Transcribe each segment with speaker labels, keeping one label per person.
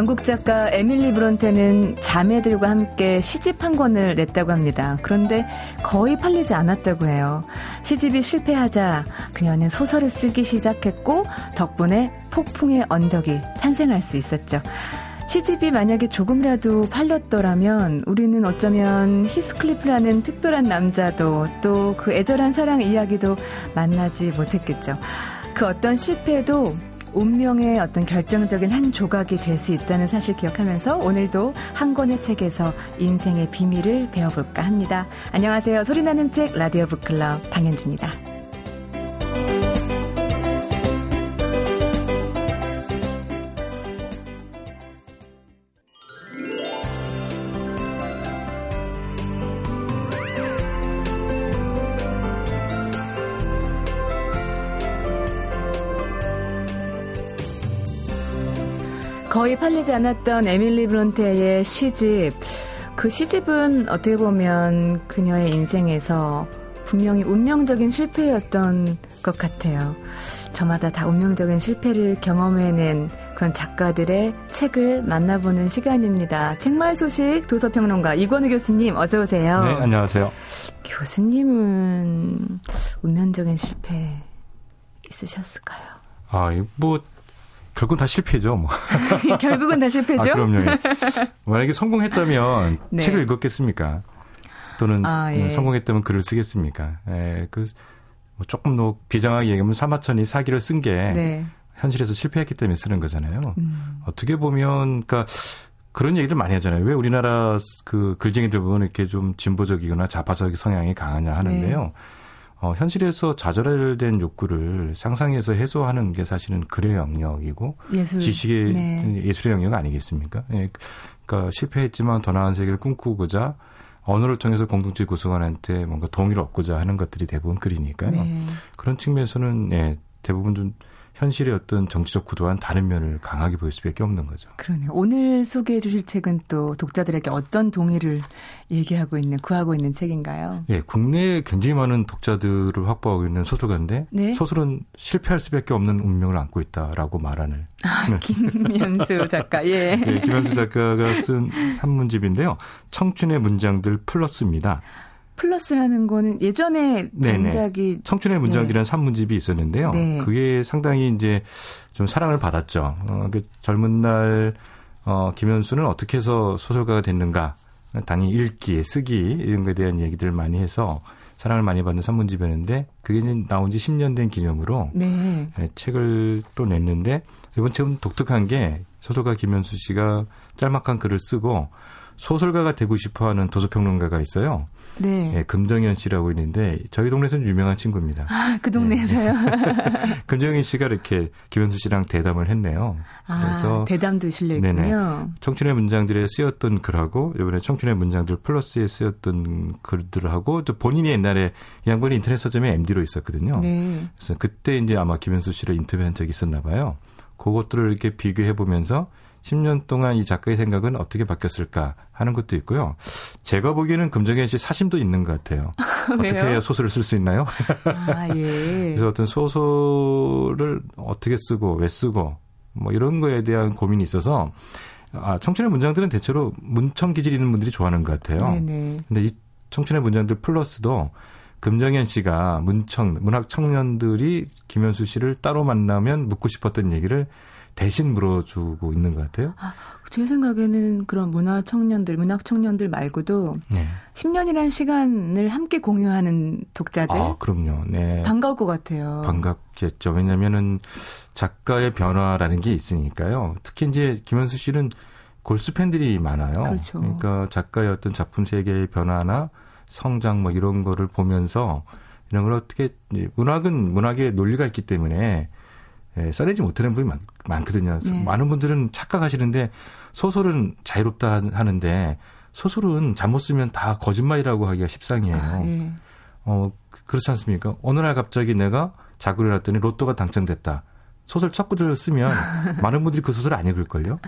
Speaker 1: 영국 작가 에밀리 브론테는 자매들과 함께 시집 한 권을 냈다고 합니다. 그런데 거의 팔리지 않았다고 해요. 시집이 실패하자 그녀는 소설을 쓰기 시작했고 덕분에 폭풍의 언덕이 탄생할 수 있었죠. 시집이 만약에 조금이라도 팔렸더라면 우리는 어쩌면 히스클리프라는 특별한 남자도 또 그 애절한 사랑 이야기도 만나지 못했겠죠. 그 어떤 실패도 운명의 어떤 결정적인 한 조각이 될 수 있다는 사실 기억하면서 오늘도 한 권의 책에서 인생의 비밀을 배워볼까 합니다. 안녕하세요. 소리나는 책 라디오 북클럽 방현주입니다. 거의 팔리지 않았던 에밀리 브론테의 시집. 그 시집은 어떻게 보면 그녀의 인생에서 분명히 운명적인 실패였던 것 같아요. 저마다 다 운명적인 실패를 경험해낸 그런 작가들의 책을 만나보는 시간입니다. 책말 소식 도서평론가 이권우 교수님 어서 오세요.
Speaker 2: 네, 안녕하세요.
Speaker 1: 교수님은 운명적인 실패 있으셨을까요?
Speaker 2: 아, 뭐 결국은 다 실패죠, 뭐.
Speaker 1: 결국은 다 실패죠?
Speaker 2: 아, 그럼요. 예. 만약에 성공했다면 네. 책을 읽었겠습니까? 또는 아, 예. 음, 성공했다면 글을 쓰겠습니까? 예, 그, 뭐 조금 더 비장하게 얘기하면 사마천이 사기를 쓴게 네. 현실에서 실패했기 때문에 쓰는 거잖아요. 음. 어떻게 보면, 그니까, 그런 얘기들 많이 하잖아요. 왜 우리나라 그 글쟁이들 보면 이렇게 좀 진보적이거나 좌파적 성향이 강하냐 하는데요. 네. 어, 현실에서 좌절된 욕구를 상상해서 해소하는 게 사실은 글의 영역이고 예술. 지식의 네. 예술의 영역 아니겠습니까? 예, 그러니까 실패했지만 더 나은 세계를 꿈꾸고자 언어를 통해서 공동체 구성원한테 뭔가 동의를 얻고자 하는 것들이 대부분 글이니까요. 네. 그런 측면에서는 예, 대부분 좀 현실의 어떤 정치적 구도와는 다른 면을 강하게 보일 수밖에 없는 거죠.
Speaker 1: 그러네요. 오늘 소개해 주실 책은 또 독자들에게 어떤 동의를 얘기하고 있는, 구하고 있는 책인가요?
Speaker 2: 예, 국내에 굉장히 많은 독자들을 확보하고 있는 소설가인데 네? 소설은 실패할 수밖에 없는 운명을 안고 있다라고 말하는.
Speaker 1: 아, 김현수 작가, 예.
Speaker 2: 예. 김현수 작가가 쓴 산문집인데요. 청춘의 문장들 플러스입니다.
Speaker 1: 플러스라는 거는 예전에 전작이 네네.
Speaker 2: 청춘의 문장들이라는 네. 산문집이 있었는데요. 네. 그게 상당히 이제 좀 사랑을 받았죠. 어, 그 젊은 날 어, 김현수는 어떻게 해서 소설가가 됐는가? 당연히 읽기, 쓰기 이런 거에 대한 얘기들을 많이 해서 사랑을 많이 받는 산문집이었는데 그게 이제 나온 지 10년 된 기념으로 네. 네, 책을 또 냈는데 이번 책은 독특한 게 소설가 김현수 씨가 짤막한 글을 쓰고 소설가가 되고 싶어하는 도서평론가가 있어요. 네. 예, 금정현 씨라고 있는데 저희 동네에서는 유명한 친구입니다.
Speaker 1: 아, 그 동네에서요?
Speaker 2: 네. 금정현 씨가 이렇게 김현수 씨랑 대담을 했네요.
Speaker 1: 아, 그래서 대담도 실려있군요.
Speaker 2: 청춘의 문장들에 쓰였던 글하고 이번에 청춘의 문장들 플러스에 쓰였던 글들하고 또 본인이 옛날에 이 양반이 인터넷 서점에 MD로 있었거든요. 네. 그래서 그때 이제 아마 김현수 씨를 인터뷰한 적이 있었나 봐요. 그것들을 이렇게 비교해 보면서 10년 동안 이 작가의 생각은 어떻게 바뀌었을까 하는 것도 있고요. 제가 보기에는 금정현 씨 사심도 있는 것 같아요. 어떻게 해야 소설을 쓸 수 있나요? 아, 예. 그래서 어떤 소설을 어떻게 쓰고 왜 쓰고 뭐 이런 거에 대한 고민이 있어서 아, 청춘의 문장들은 대체로 문청 기질 있는 분들이 좋아하는 것 같아요. 네네. 근데 이 청춘의 문장들 플러스도 금정현 씨가 문청 문학 청년들이 김현수 씨를 따로 만나면 묻고 싶었던 얘기를 대신 물어주고 있는 것 같아요. 아,
Speaker 1: 제 생각에는 그런 문화 청년들, 문학 청년들 말고도 네. 10년이라는 시간을 함께 공유하는 독자들.
Speaker 2: 아, 그럼요. 네.
Speaker 1: 반가울 것 같아요.
Speaker 2: 반갑겠죠. 왜냐면은 작가의 변화라는 게 있으니까요. 특히 이제 김현수 씨는 골수 팬들이 많아요. 그렇죠. 그러니까 작가의 어떤 작품 세계의 변화나 성장 뭐 이런 거를 보면서 이런 걸 어떻게 문학은 문학의 논리가 있기 때문에 예, 써내지 못하는 분이 많, 많거든요. 네. 많은 분들은 착각하시는데 소설은 자유롭다 하는데 소설은 잘못 쓰면 다 거짓말이라고 하기가 십상이에요. 아, 네. 어, 그렇지 않습니까? 어느 날 갑자기 내가 자구를 했더니 로또가 당첨됐다. 소설 첫 구절을 쓰면 많은 분들이 그 소설을 안 읽을걸요?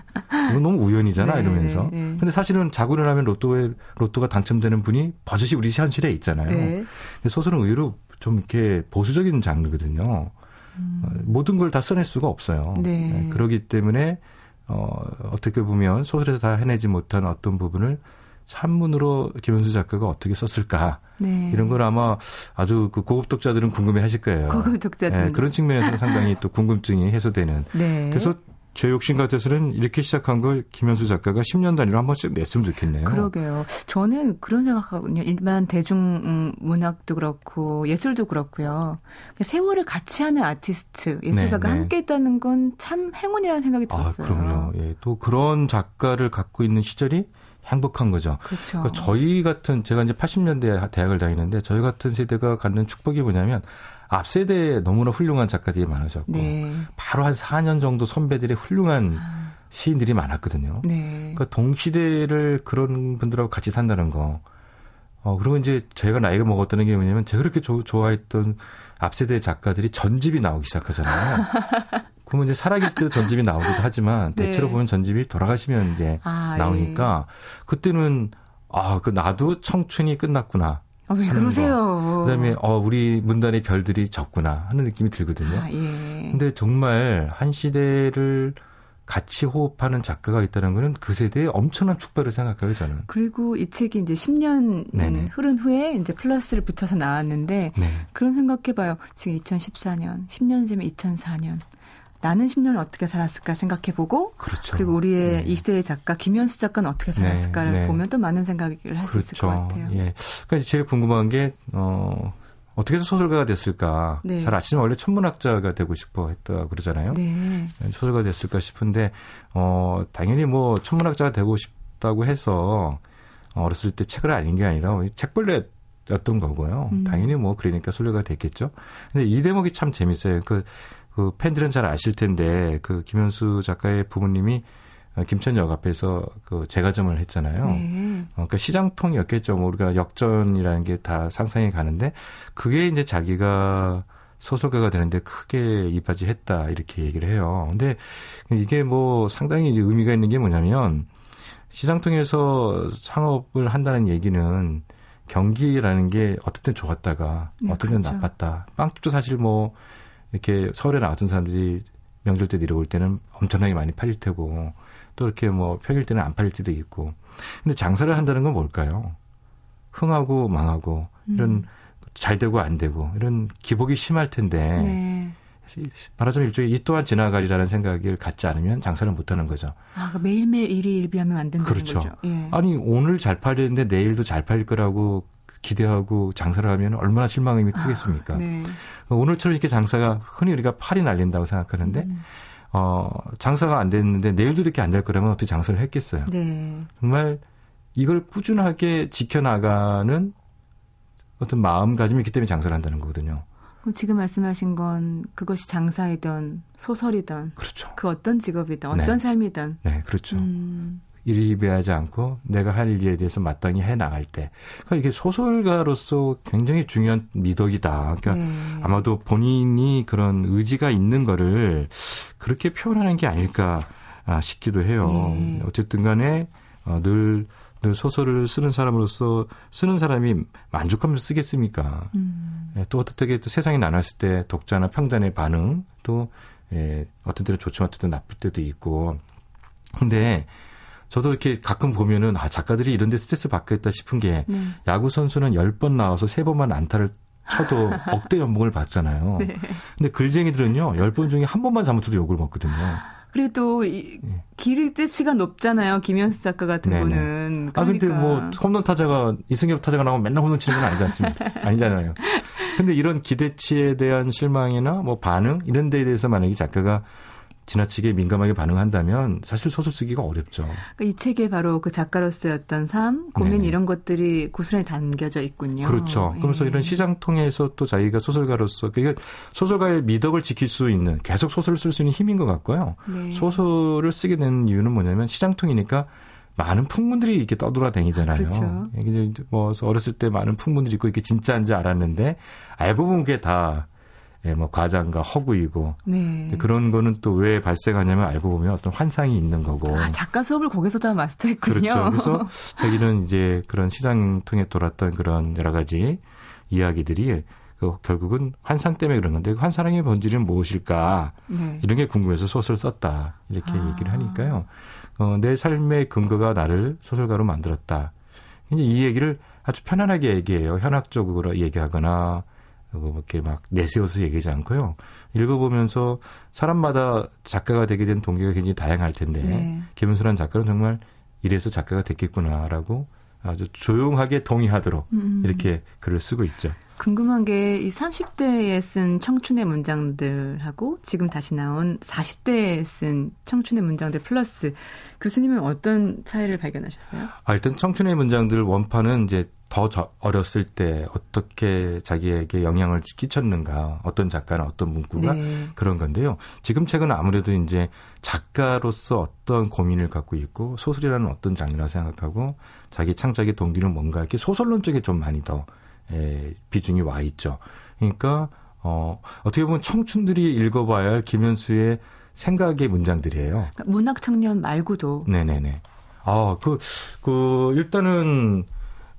Speaker 2: 이건 너무 우연이잖아, 네, 이러면서. 네, 네. 근데 사실은 자고를 하면 로또에, 로또가 당첨되는 분이 버젓이 우리 현실에 있잖아요. 네. 소설은 의외로 좀 이렇게 보수적인 장르거든요. 음. 모든 걸 다 써낼 수가 없어요. 네. 네. 그러기 때문에 어, 어떻게 보면 소설에서 다 해내지 못한 어떤 부분을 산문으로 김현수 작가가 어떻게 썼을까 네. 이런 걸 아마 아주 그 고급 독자들은 궁금해하실 거예요.
Speaker 1: 고급 독자들
Speaker 2: 네, 그런 측면에서는 상당히 또 궁금증이 해소되는. 네. 그래서 제 욕심 같아서는 이렇게 시작한 걸 김현수 작가가 10년 단위로 한 번씩 냈으면 좋겠네요.
Speaker 1: 그러게요. 저는 그런 생각하거든요. 일반 대중 문학도 그렇고 예술도 그렇고요. 세월을 같이 하는 아티스트, 예술가가 네, 네. 함께 있다는 건 참 행운이라는 생각이 아, 들었어요.
Speaker 2: 아, 그럼요. 예, 또 그런 작가를 갖고 있는 시절이 행복한 거죠. 그렇죠. 그러니까 저희 같은 제가 이제 80년대 대학을 다니는데 저희 같은 세대가 갖는 축복이 뭐냐면 앞 세대에 너무나 훌륭한 작가들이 많으셨고 네. 바로 한 4년 정도 선배들의 훌륭한 아. 시인들이 많았거든요. 네. 그러니까 동시대를 그런 분들하고 같이 산다는 거. 어, 그리고 이제 제가 나이가 먹었다는 게 뭐냐면 제가 그렇게 조, 좋아했던 앞 세대 작가들이 전집이 나오기 시작하잖아요. 그러면 이제 살아계실 때도 전집이 나오기도 하지만 네. 대체로 보면 전집이 돌아가시면 이제 아, 나오니까 예. 그때는 아, 그 나도 청춘이 끝났구나.
Speaker 1: 아, 왜 그러세요?
Speaker 2: 그다음에 어 우리 문단의 별들이 적구나 하는 느낌이 들거든요. 아, 예. 근데 정말 한 시대를 같이 호흡하는 작가가 있다는 거는 그 세대의 엄청난 축배를 생각해요, 저는.
Speaker 1: 그리고 이 책이 이제 10년 네네. 흐른 후에 이제 플러스를 붙여서 나왔는데 네. 그런 생각해 봐요. 지금 2014년, 10년 전면 2004년. 나는 10년을 어떻게 살았을까 생각해보고 그렇죠. 그리고 우리의 네. 이 시대의 작가 김현수 작가는 어떻게 네, 살았을까를 네, 네. 보면 또 많은 생각을 할수 그렇죠. 있을 것 같아요. 예.
Speaker 2: 그러니까 제일 궁금한 게 어, 어떻게 해서 소설가가 됐을까? 네. 잘 아시면 원래 천문학자가 되고 싶어 했다 그러잖아요. 네. 소설가 됐을까 싶은데 어, 당연히 뭐 천문학자가 되고 싶다고 해서 어렸을 때 책을 알린 게 아니라 책벌레 였던 거고요. 음. 당연히 뭐 그러니까 소설가 됐겠죠. 근데 이 대목이 참 재밌어요. 그 그 팬들은 잘 아실 텐데 그 김현수 작가의 부모님이 김천역 앞에서 그 재가점을 했잖아요. 네. 어, 그러니까 시장통이었겠죠. 뭐 우리가 역전이라는 게 다 상상이 가는데 그게 이제 자기가 소설가가 되는데 크게 이바지했다 이렇게 얘기를 해요. 근데 이게 뭐 상당히 이제 의미가 있는 게 뭐냐면 시장통에서 상업을 한다는 얘기는 경기라는 게 어떤 땐 좋았다가 네, 어떤 땐 그렇죠. 나빴다. 빵집도 사실 뭐 이렇게 서울에 나왔던 사람들이 명절 때 내려올 때는 엄청나게 많이 팔릴 테고 또 이렇게 뭐 평일 때는 안 팔릴 때도 있고. 근데 장사를 한다는 건 뭘까요? 흥하고 망하고 이런 음. 잘 되고 안 되고 이런 기복이 심할 텐데 네. 말하자면 일종의 이 또한 지나가리라는 생각을 갖지 않으면 장사를 못 하는 거죠.
Speaker 1: 아, 그러니까 매일매일 일이 일비하면 안 된다는
Speaker 2: 그렇죠.
Speaker 1: 거죠. 예.
Speaker 2: 아니, 오늘 잘 팔리는데 내일도 잘 팔릴 거라고 기대하고 장사를 하면 얼마나 실망감이 크겠습니까? 아, 네. 오늘처럼 이렇게 장사가 흔히 우리가 팔이 날린다고 생각하는데 음. 어, 장사가 안 됐는데 내일도 이렇게 안 될 거라면 어떻게 장사를 했겠어요? 네. 정말 이걸 꾸준하게 지켜나가는 어떤 마음가짐이 있기 때문에 장사를 한다는 거거든요.
Speaker 1: 지금 말씀하신 건 그것이 장사이든 소설이든 그렇죠. 그 어떤 직업이든 어떤 네. 삶이든
Speaker 2: 네, 그렇죠. 음. 일희배하지 않고 내가 할 일에 대해서 마땅히 해 나갈 때, 그러니까 이게 소설가로서 굉장히 중요한 미덕이다. 그러니까 네. 아마도 본인이 그런 의지가 있는 거를 그렇게 표현하는 게 아닐까 아, 싶기도 해요. 네. 어쨌든 간에 어, 늘, 늘 소설을 쓰는 사람으로서 쓰는 사람이 만족하면서 쓰겠습니까? 음. 예, 또 어떻게 또 세상이 나눴을 때 독자나 평단의 반응 또 예, 어떤 때는 좋지만 어떤 때는 나쁠 때도 있고. 근데 저도 이렇게 가끔 보면은 아 작가들이 이런 데 스트레스 받겠다 싶은 게 네. 야구 선수는 10번 나와서 3번만 안타를 쳐도 억대 연봉을 받잖아요. 네. 근데 글쟁이들은요. 10번 중에 한 번만 잘못해도 욕을 먹거든요.
Speaker 1: 그리고 또 이, 예. 기르때치가 높잖아요. 김현수 작가 같은 네네. 분은.
Speaker 2: 그러니까. 아 근데 뭐 그러니까. 홈런 타자가 이승엽 타자가 나오면 맨날 홈런 치는 건 아니지 않습니까? 아니잖아요. 근데 이런 기대치에 대한 실망이나 뭐 반응 이런 데에 대해서 만약에 작가가 지나치게 민감하게 반응한다면 사실 소설 쓰기가 어렵죠.
Speaker 1: 그러니까 이 책에 바로 그 작가로서의 어떤 삶, 고민 네네. 이런 것들이 고스란히 담겨져 있군요.
Speaker 2: 그렇죠. 그러면서 예. 이런 시장 통해서 또 자기가 소설가로서 그러니까 소설가의 미덕을 지킬 수 있는 계속 소설을 쓸 수 있는 힘인 것 같고요. 네. 소설을 쓰게 된 이유는 뭐냐면 시장 통이니까 많은 풍문들이 이렇게 떠돌아다니잖아요. 그렇죠. 뭐 어렸을 때 많은 풍문들이 있고 이게 진짜인지 알았는데 알고 보면 그게 다 예, 뭐 과장과 허구이고 네. 그런 거는 또 왜 발생하냐면 알고 보면 어떤 환상이 있는 거고.
Speaker 1: 아, 작가 수업을 거기서 다 마스터했군요.
Speaker 2: 그렇죠. 그래서 자기는 이제 그런 시장 통해 돌았던 그런 여러 가지 이야기들이 그 결국은 환상 때문에 그런 건데 그 환상의 본질은 무엇일까 네. 이런 게 궁금해서 소설 썼다 이렇게 아. 얘기를 하니까요. 어, 내 삶의 근거가 나를 소설가로 만들었다. 이제 이 얘기를 아주 편안하게 얘기해요. 현학적으로 얘기하거나 뭐 이렇게 막 내세워서 얘기하지 않고요. 읽어보면서 사람마다 작가가 되게 된 동기가 굉장히 다양할 텐데 네. 김은수란 작가는 정말 이래서 작가가 됐겠구나라고 아주 조용하게 동의하도록 음. 이렇게 글을 쓰고 있죠.
Speaker 1: 궁금한 게 이 30대에 쓴 청춘의 문장들하고 지금 다시 나온 40대에 쓴 청춘의 문장들 플러스 교수님은 어떤 차이를 발견하셨어요?
Speaker 2: 아, 일단 청춘의 문장들 원판은 이제 더 어렸을 때 어떻게 자기에게 영향을 끼쳤는가 어떤 작가나 어떤 문구가 네. 그런 건데요. 지금 책은 아무래도 이제 작가로서 어떤 고민을 갖고 있고 소설이라는 어떤 장르라 생각하고 자기 창작의 동기는 뭔가 이렇게 소설론 쪽에 좀 많이 더 에, 비중이 와 있죠. 그러니까 어, 어떻게 보면 청춘들이 읽어봐야 할 김현수의 생각의 문장들이에요. 그러니까
Speaker 1: 문학 청년 말고도.
Speaker 2: 네네네. 아, 그, 그, 일단은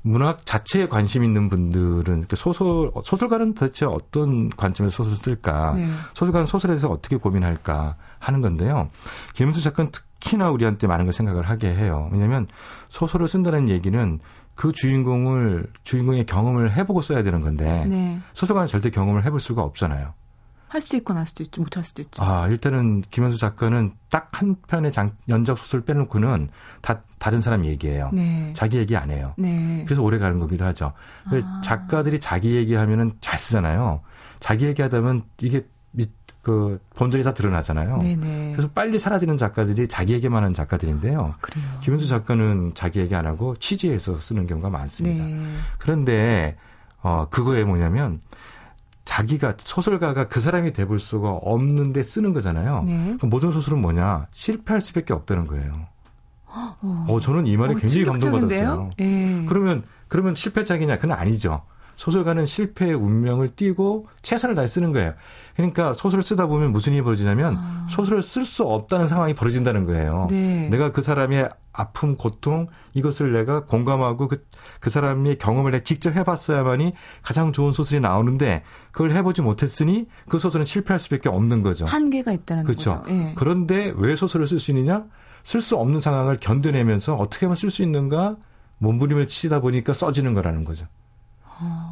Speaker 2: 문학 자체에 관심 있는 분들은 그 소설 소설가는 도대체 어떤 관점에서 소설 쓸까? 네. 소설가는 소설에 대해서 어떻게 고민할까 하는 건데요. 김은수 작가는 특히나 우리한테 많은 걸 생각을 하게 해요. 왜냐하면 소설을 쓴다는 얘기는 그 주인공을 주인공의 경험을 해보고 써야 되는 건데 네. 소설가는 절대 경험을 해볼 수가 없잖아요.
Speaker 1: 할 수도 있고 할 수도 있죠. 못할 수도 있죠.
Speaker 2: 아, 일단은 김현수 작가는 딱 한 편의 장, 연작 소설 빼놓고는 다 다른 사람 얘기예요. 네. 자기 얘기 안 해요. 네. 그래서 오래 가는 거기도 하죠. 아. 작가들이 자기 얘기하면은 잘 쓰잖아요. 자기 얘기하다 보면 이게 그 본질이 다 드러나잖아요. 네네. 그래서 빨리 사라지는 작가들이 자기에게만 하는 작가들인데요. 그래요. 김현수 작가는 자기 얘기 안 하고 취재해서 쓰는 경우가 많습니다. 네. 그런데 어 그거에 뭐냐면 자기가 소설가가 그 사람이 돼볼 수가 없는데 쓰는 거잖아요. 네. 그럼 모든 소설은 뭐냐 실패할 수밖에 없다는 거예요. 어, 어 저는 이 말에 어, 굉장히 감동받았어요. 네. 그러면 그러면 실패작이냐? 그건 아니죠. 소설가는 실패의 운명을 띠고 최선을 다해 쓰는 거예요. 그러니까 소설을 쓰다 보면 무슨 일이 벌어지냐면 아. 소설을 쓸 수 없다는 상황이 벌어진다는 거예요. 네. 내가 그 사람의 아픔, 고통 이것을 내가 공감하고 그, 그 사람의 경험을 내가 직접 해봤어야만이 가장 좋은 소설이 나오는데 그걸 해보지 못했으니 그 소설은 실패할 수밖에 없는 거죠.
Speaker 1: 한계가 있다는
Speaker 2: 그렇죠. 거죠. 예. 그런데 왜 소설을 쓸 수 있느냐? 쓸 수 없는 상황을 견뎌내면서 어떻게 하면 쓸 수 있는가 몸부림을 치다 보니까 써지는 거라는 거죠.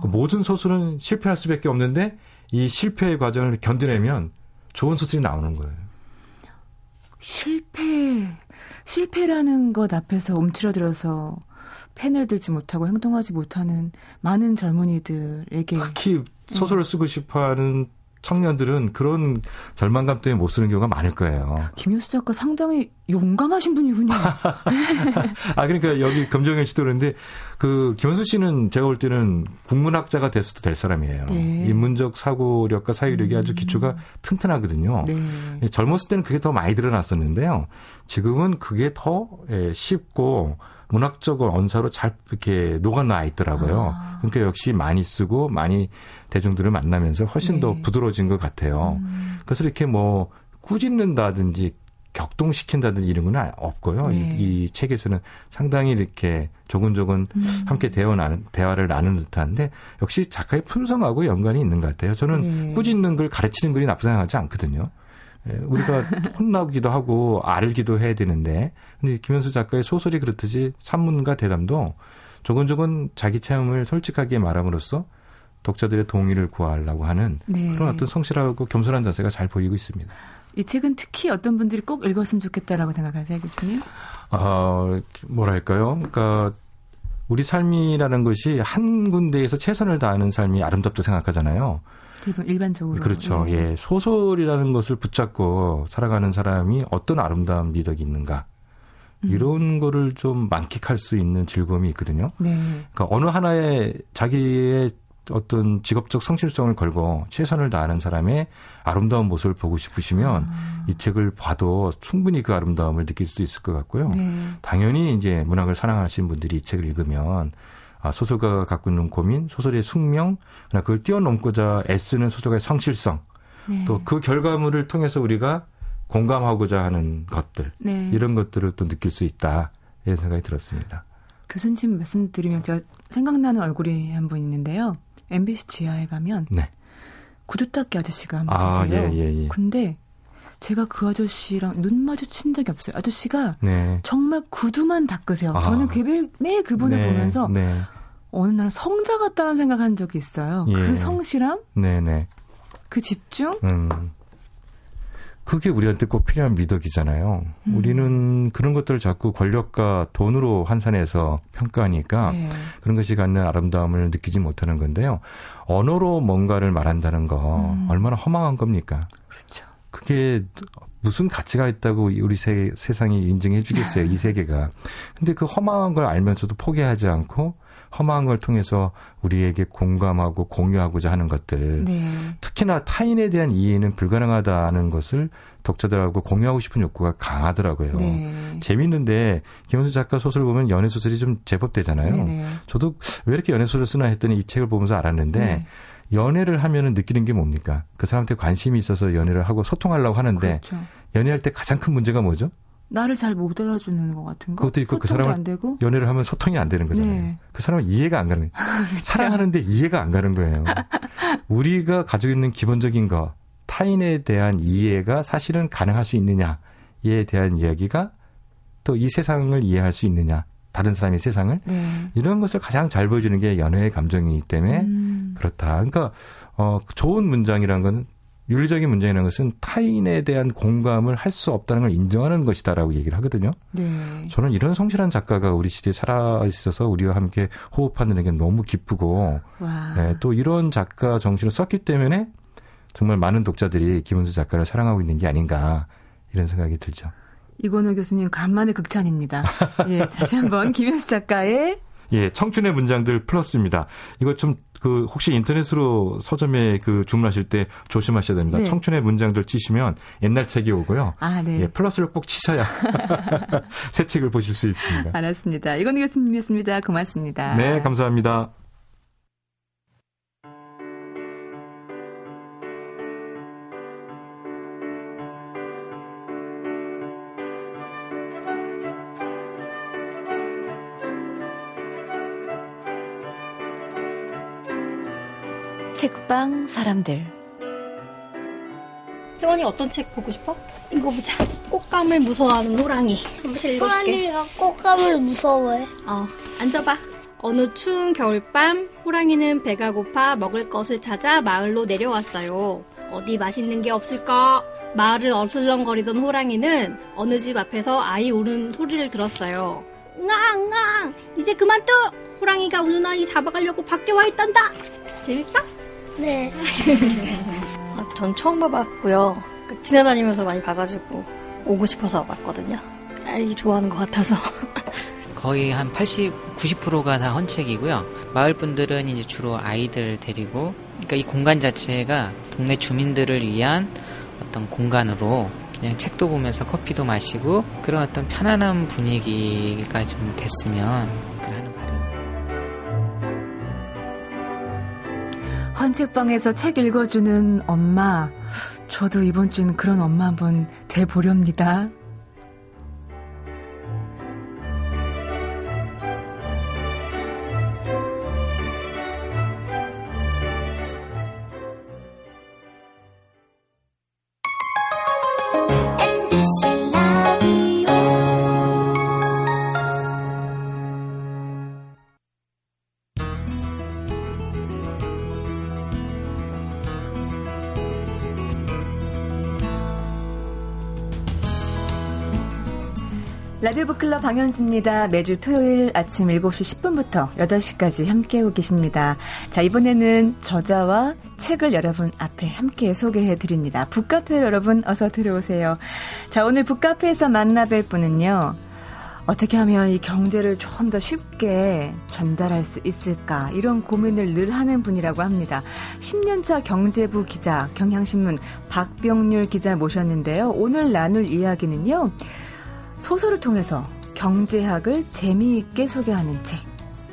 Speaker 2: 어. 모든 소설은 실패할 수밖에 없는데 이 실패의 과정을 견뎌내면 좋은 소설이 나오는 거예요.
Speaker 1: 실패, 실패라는 것 앞에서 움츠러들어서 펜을 들지 못하고 행동하지 못하는 많은 젊은이들에게
Speaker 2: 특히 소설을 쓰고 싶어하는 청년들은 그런 절망감 때문에 못 쓰는 경우가 많을 거예요.
Speaker 1: 김효수 작가 상당히 용감하신 분이군요.
Speaker 2: 아 그러니까 여기 금정현 씨도 그런데 그 김효수 씨는 제가 볼 때는 국문학자가 됐어도 될 사람이에요. 네. 인문적 사고력과 사유력이 음. 아주 기초가 튼튼하거든요. 네. 젊었을 때는 그게 더 많이 드러났었는데요. 지금은 그게 더 예, 쉽고 문학적으로 언사로 잘 이렇게 녹아나 있더라고요. 아. 그러니까 역시 많이 쓰고 많이 대중들을 만나면서 훨씬 네. 더 부드러워진 것 같아요. 음. 그래서 이렇게 뭐 꾸짖는다든지 격동시킨다든지 이런 건 없고요. 네. 이, 이, 책에서는 상당히 이렇게 조근조근 음. 함께 대화 나는, 대화를 나누는 듯한데 역시 작가의 품성하고 연관이 있는 것 같아요. 저는 네. 꾸짖는 걸 가르치는 글이 나쁘지 생각하지 않거든요. 예, 우리가 혼나기도 하고 알기도 해야 되는데 근데 김현수 작가의 소설이 그렇듯이 산문과 대담도 조근조근 자기 체험을 솔직하게 말함으로써 독자들의 동의를 구하려고 하는 네. 그런 어떤 성실하고 겸손한 자세가 잘 보이고 있습니다.
Speaker 1: 이 책은 특히 어떤 분들이 꼭 읽었으면 좋겠다라고 생각하세요, 교수님?
Speaker 2: 어, 뭐랄까요? 그러니까 우리 삶이라는 것이 한 군데에서 최선을 다하는 삶이 아름답다 생각하잖아요.
Speaker 1: 대부분 일반적으로.
Speaker 2: 그렇죠. 예. 예. 소설이라는 것을 붙잡고 살아가는 사람이 어떤 아름다운 미덕이 있는가. 음. 이런 거를 좀 만끽할 수 있는 즐거움이 있거든요. 네. 그러니까 어느 하나의 자기의 어떤 직업적 성실성을 걸고 최선을 다하는 사람의 아름다운 모습을 보고 싶으시면 아. 이 책을 봐도 충분히 그 아름다움을 느낄 수 있을 것 같고요. 네. 당연히 이제 문학을 사랑하시는 분들이 이 책을 읽으면 아, 소설가가 갖고 있는 고민, 소설의 숙명, 그걸 뛰어넘고자 애쓰는 소설가의 성실성, 네. 또그 결과물을 통해서 우리가 공감하고자 하는 것들, 네. 이런 것들을 또 느낄 수 있다. 이런 생각이 들었습니다.
Speaker 1: 교수님 말씀 들으면 제가 생각나는 얼굴이 한 분 있는데요. MBC 지하에 가면 네. 구두 닦기 아저씨가 한분 아, 계세요. 예, 예, 예. 근데 제가 그 아저씨랑 눈 마주친 적이 없어요. 아저씨가 네. 정말 구두만 닦으세요. 아. 저는 그 매일, 매일 그분을 네, 보면서 네. 어느 날 성자 같다는 생각한 적이 있어요. 예. 그 성실함, 네네. 네. 그 집중. 음.
Speaker 2: 그게 우리한테 꼭 필요한 미덕이잖아요. 음. 우리는 그런 것들을 자꾸 권력과 돈으로 환산해서 평가하니까 네. 그런 것이 갖는 아름다움을 느끼지 못하는 건데요. 언어로 뭔가를 말한다는 거 음. 얼마나 허망한 겁니까? 그게 무슨 가치가 있다고 우리 세, 세상이 인정해 주겠어요, 이 세계가. 근데 그 허망한 걸 알면서도 포기하지 않고 험한 걸 통해서 우리에게 공감하고 공유하고자 하는 것들. 네. 특히나 타인에 대한 이해는 불가능하다는 것을 독자들하고 공유하고 싶은 욕구가 강하더라고요. 네. 재밌는데 김원수 작가 소설 보면 연애 소설이 좀 제법 되잖아요. 네네. 저도 왜 이렇게 연애 소설 쓰나 했더니 이 책을 보면서 알았는데 네. 연애를 하면은 느끼는 게 뭡니까? 그 사람한테 관심이 있어서 연애를 하고 소통하려고 하는데 그렇죠. 연애할 때 가장 큰 문제가 뭐죠?
Speaker 1: 나를 잘 못 알아주는 것 같은 거.
Speaker 2: 그것도 있고 그 사람을 연애를 하면 소통이 안 되는 거잖아요. 네. 그 사람은 이해가 안 가는 거예요. 사랑하는데 이해가 안 가는 거예요. 우리가 가지고 있는 기본적인 거 타인에 대한 이해가 사실은 가능할 수 있느냐에 대한 이야기가 또 이 세상을 이해할 수 있느냐 다른 사람의 세상을 네. 이런 것을 가장 잘 보여주는 게 연애의 감정이기 때문에 음. 그렇다. 그러니까 어 좋은 문장이라는 건 윤리적인 문제라는 것은 타인에 대한 공감을 할 수 없다는 걸 인정하는 것이다라고 얘기를 하거든요. 네. 저는 이런 성실한 작가가 우리 시대에 살아 있어서 우리와 함께 호흡하는 게 너무 기쁘고 네, 또 이런 작가 정신을 썼기 때문에 정말 많은 독자들이 김은수 작가를 사랑하고 있는 게 아닌가 이런 생각이 들죠.
Speaker 1: 이건호 교수님 간만에 극찬입니다. 예, 다시 한번 김현수 작가의
Speaker 2: 예, 청춘의 문장들 플러스입니다. 이거 좀 그 혹시 인터넷으로 서점에 그 주문하실 때 조심하셔야 됩니다. 네. 청춘의 문장들 치시면 옛날 책이 오고요. 아, 네. 예, 플러스를 꼭 치셔야 새 책을 보실 수 있습니다.
Speaker 1: 알았습니다. 이건호 교수님이었습니다. 고맙습니다.
Speaker 2: 네, 감사합니다.
Speaker 1: 책방 사람들
Speaker 3: 승원이 어떤 책 보고 싶어? 읽어보자. 꽃감을 무서워하는 호랑이. 한 번씩 읽어줄게.
Speaker 4: 호랑이가 꽃감을 무서워해.
Speaker 3: 어, 앉아봐. 어느 추운 겨울밤 호랑이는 배가 고파 먹을 것을 찾아 마을로 내려왔어요. 어디 맛있는 게 없을까? 마을을 어슬렁거리던 호랑이는 어느 집 앞에서 아이 우는 소리를 들었어요. 응앙 응앙 이제 그만 둬! 호랑이가 우는 아이 잡아가려고 밖에 와 있단다. 재밌어?
Speaker 4: 네.
Speaker 3: 아, 전 처음 봐봤고요. 그 지나다니면서 많이 봐가지고 오고 싶어서 왔거든요. 아이 좋아하는 것 같아서.
Speaker 5: 거의 한 80, 90%가 다 헌책이고요. 마을 분들은 이제 주로 아이들 데리고, 그러니까 이 공간 자체가 동네 주민들을 위한 어떤 공간으로 그냥 책도 보면서 커피도 마시고 그런 어떤 편안한 분위기가 좀 됐으면
Speaker 1: 헌책방에서 책 읽어주는 엄마. 저도 이번 주는 그런 엄마 한번 돼보렵니다. 라디오 북클럽 방현지입니다. 매주 토요일 아침 7시 10분부터 8시까지 함께하고 계십니다. 자, 이번에는 저자와 책을 여러분 앞에 함께 소개해 드립니다. 북카페 여러분 어서 들어오세요. 자, 오늘 북카페에서 만나뵐 분은요. 어떻게 하면 이 경제를 좀더 쉽게 전달할 수 있을까 이런 고민을 늘 하는 분이라고 합니다. 10년차 경제부 기자 경향신문 박병률 기자 모셨는데요. 오늘 나눌 이야기는요. 소설을 통해서 경제학을 재미있게 소개하는 책.